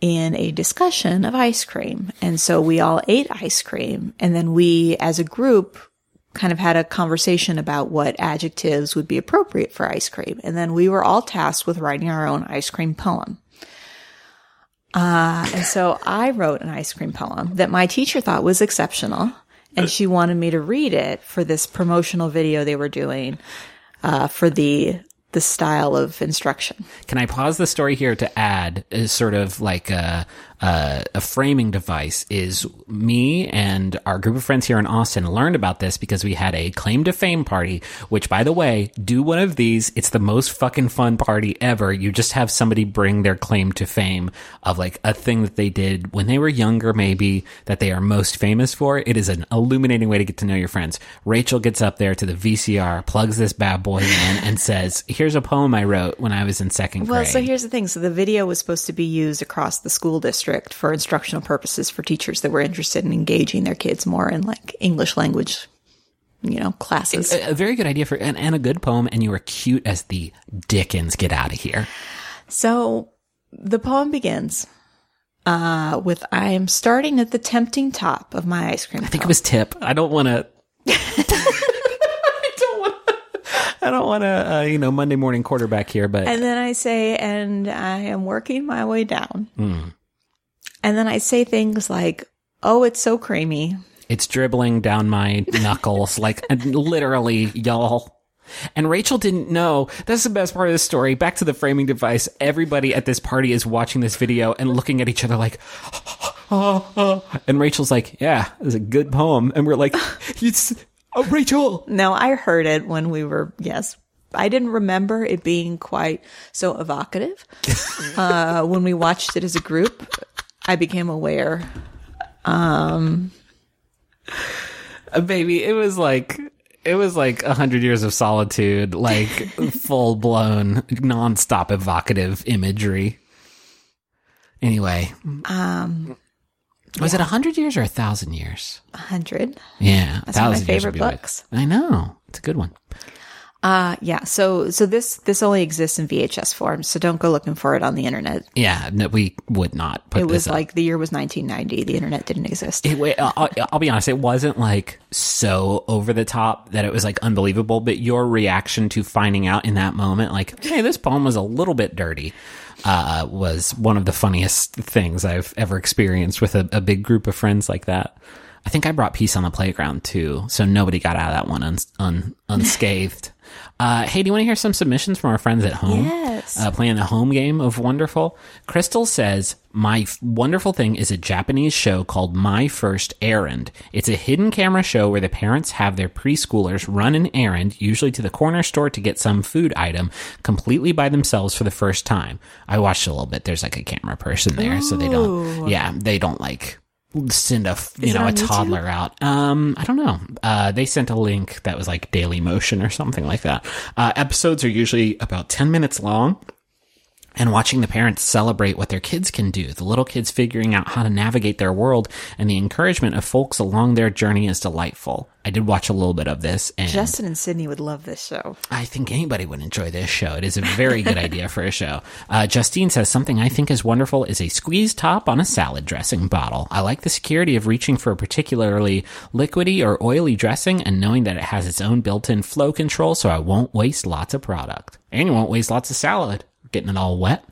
in a discussion of ice cream. And so we all ate ice cream. And then we, as a group, kind of had a conversation about what adjectives would be appropriate for ice cream. And then we were all tasked with writing our own ice cream poem. Uh, and so I wrote an ice cream poem that my teacher thought was exceptional. And she wanted me to read it for this promotional video they were doing uh, for the the style of instruction. Can I pause the story here to add is sort of like a, a a framing device is me and our group of friends here in Austin learned about this because we had a claim to fame party, which by the way, do one of these. It's the most fucking fun party ever. You just have somebody bring their claim to fame of like a thing that they did when they were younger, maybe that they are most famous for. It is an illuminating way to get to know your friends. Rachel gets up there to the VCR, plugs this bad boy in and says, here's a poem I wrote when I was in second grade. Well, so here's the thing. So the video was supposed to be used across the school district for instructional purposes for teachers that were interested in engaging their kids more in like English language, you know, classes. a, a very good idea for and, and a good poem and you were cute as the dickens get out of here So the poem begins uh, with I am starting at the tempting top of my ice cream. i think it was tip i don't want to i don't want to i don't want to uh, you know monday morning quarterback here but And then I say, and I am working my way down. Hmm. And then I say things like, oh, it's so creamy. it's dribbling down my knuckles like literally y'all and Rachel didn't know. That's the best part of the story. Back to the framing device. Everybody at this party is watching this video and looking at each other like, oh, oh. and Rachel's like, "Yeah, it's a good poem." And we're like, "It's oh, Rachel." No, I heard it when we were, yes, I didn't remember it being quite so evocative. uh, when we watched it as a group, I became aware. Uh, baby, it was like it was like a hundred years of solitude, like full blown, nonstop evocative imagery. Anyway, Um, was it a hundred years or a thousand years? a hundred. Yeah, That's one of my thousand years would favorite books. I know it's a good one. Uh, yeah. So, so this, this only exists in VHS form. So don't go looking for it on the internet. Yeah, no, we would not put It was up. like the year was 1990. The internet didn't exist. It, wait, I'll, I'll be honest. It wasn't like so over the top that it was like unbelievable. But your reaction to finding out in that moment, like, hey, this poem was a little bit dirty, uh, was one of the funniest things I've ever experienced with a, a big group of friends like that. I think I brought peace on the playground too, so nobody got out of that one un, un, unscathed. Uh, hey, do you want to hear some submissions from our friends at home? Yes. Uh, playing the home game of Wonderful. Crystal says, My f- wonderful thing is a Japanese show called My First Errand. It's a hidden camera show where the parents have their preschoolers run an errand, usually to the corner store to get some food item, completely by themselves for the first time. I watched a little bit. There's like a camera person there, so they don't, yeah, they don't like send a you know a on YouTube? toddler out. Um i don't know. Uh they sent a link that was like Dailymotion or something like that. Uh episodes are usually about 10 minutes long and watching the parents celebrate what their kids can do, the little kids figuring out how to navigate their world, and the encouragement of folks along their journey is delightful. I did watch a little bit of this, and Justin and Sydnee would love this show. I think anybody would enjoy this show. It is a very good idea for a show. Uh, Justine says something I think is wonderful is a squeeze top on a salad dressing bottle. I like the security of reaching for a particularly liquidy or oily dressing and knowing that it has its own built-in flow control, so I won't waste lots of product. And you won't waste lots of salad. Getting it all wet.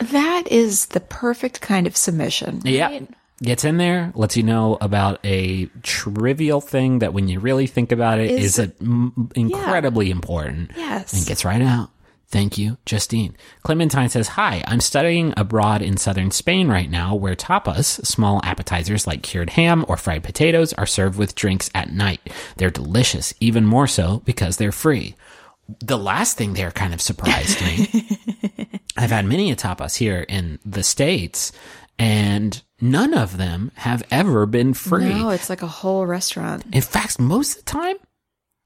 That is the perfect kind of submission. Yeah. Gets in there, lets you know about a trivial thing that when you really think about it Is- is, a, m- incredibly important. Yes. And gets right out. Thank you, Justine. Clementine says, Hi, I'm studying abroad in southern Spain right now where tapas, small appetizers like cured ham or fried potatoes, are served with drinks at night. They're delicious, even more so because they're free. The last thing there kind of surprised me. I've had many a tapas here in the States, and none of them have ever been free. No, it's like a whole restaurant. In fact, most of the time,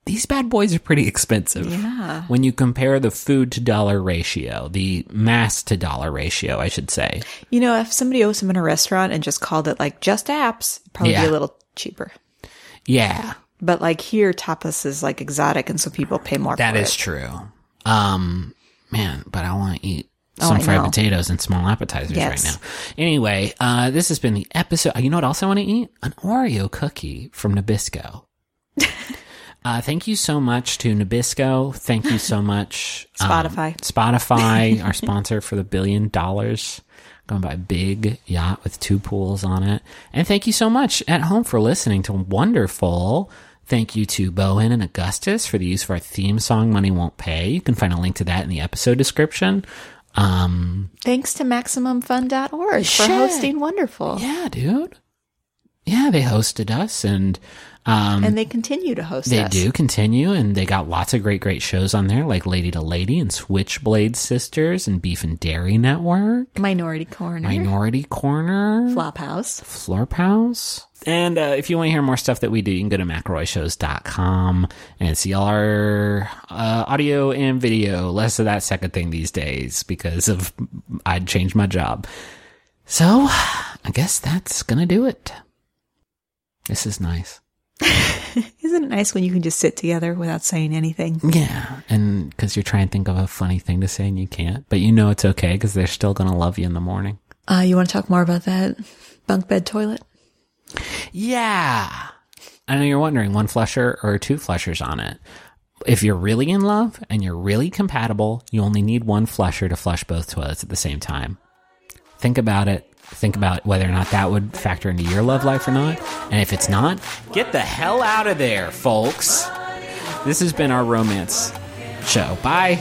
these bad boys are pretty expensive. Yeah. When you compare the food to dollar ratio, the mass to dollar ratio, I should say. You know, if somebody owes them in a restaurant and just called it like just apps, it'd probably be a little cheaper. Yeah, But like here, tapas is like exotic, and so people pay more. that is it. true. Um, man, but I want to eat Oh, some fried potatoes and small appetizers Yes. right now. Anyway, uh, this has been the episode. You know what else I want to eat? An Oreo cookie from Nabisco. Uh, thank you so much to Nabisco. Thank you so much. um, Spotify. Spotify, our sponsor for the billion dollars. Going by a big yacht with two pools on it. And thank you so much at home for listening to Wonderful. Thank you to Bowen and Augustus for the use of our theme song, Money Won't Pay. You can find a link to that in the episode description. Um, Thanks to MaximumFun.org for Shit. hosting Wonderful. yeah, dude. Yeah, they hosted us and, um, And they continue to host They us. do continue, and they got lots of great, great shows on there, like Lady to Lady and Switchblade Sisters and Beef and Dairy Network, Minority Korner. Minority Korner, Flophouse. Florphouse. And uh, if you want to hear more stuff that we do, you can go to mcelroyshows.com and see all our uh, audio and video. Less of that second thing these days because of I'd changed my job. So I guess that's going to do it. This is nice. Isn't it nice when you can just sit together without saying anything? Yeah, and because you're trying to think of a funny thing to say and you can't, but you know it's okay because they're still gonna love you in the morning. Uh, you want to talk more about that bunk bed toilet? Yeah, I know you're wondering one flusher or two flushers on it. If you're really in love and you're really compatible, you only need one flusher to flush both toilets at the same time. Think about it. Think about whether or not that would factor into your love life or not. And if it's not, get the hell out of there, folks. This has been our romance show. Bye.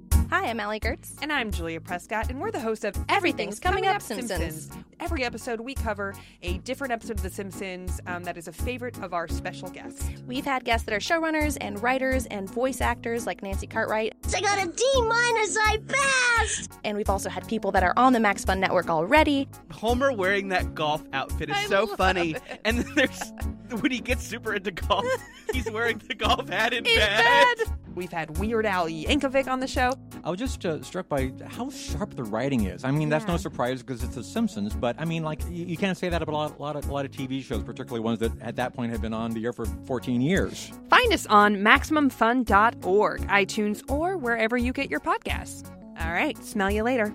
Hi, I'm Allie Goertz. And I'm Julia Prescott, and we're the host of Everything's Coming Up Simpsons. Every episode, we cover a different episode of The Simpsons um, that is a favorite of our special guests. We've had guests that are showrunners and writers and voice actors like Nancy Cartwright. I got a D minus, I passed! And we've also had people that are on the Max Fun Network already. Homer wearing that golf outfit is I so funny. it. And there's when he gets super into golf, he's wearing the golf hat in, In bed. bed! We've had Weird Al Yankovic on the show. I was just uh, struck by how sharp the writing is. I mean, that's no surprise because it's The Simpsons, but I mean, like, you, you can't say that about a lot, lot, of, a lot of TV shows, particularly ones that at that point had been on the air for 14 years. Find us on MaximumFun.org, iTunes, or wherever you get your podcasts. All right, smell you later.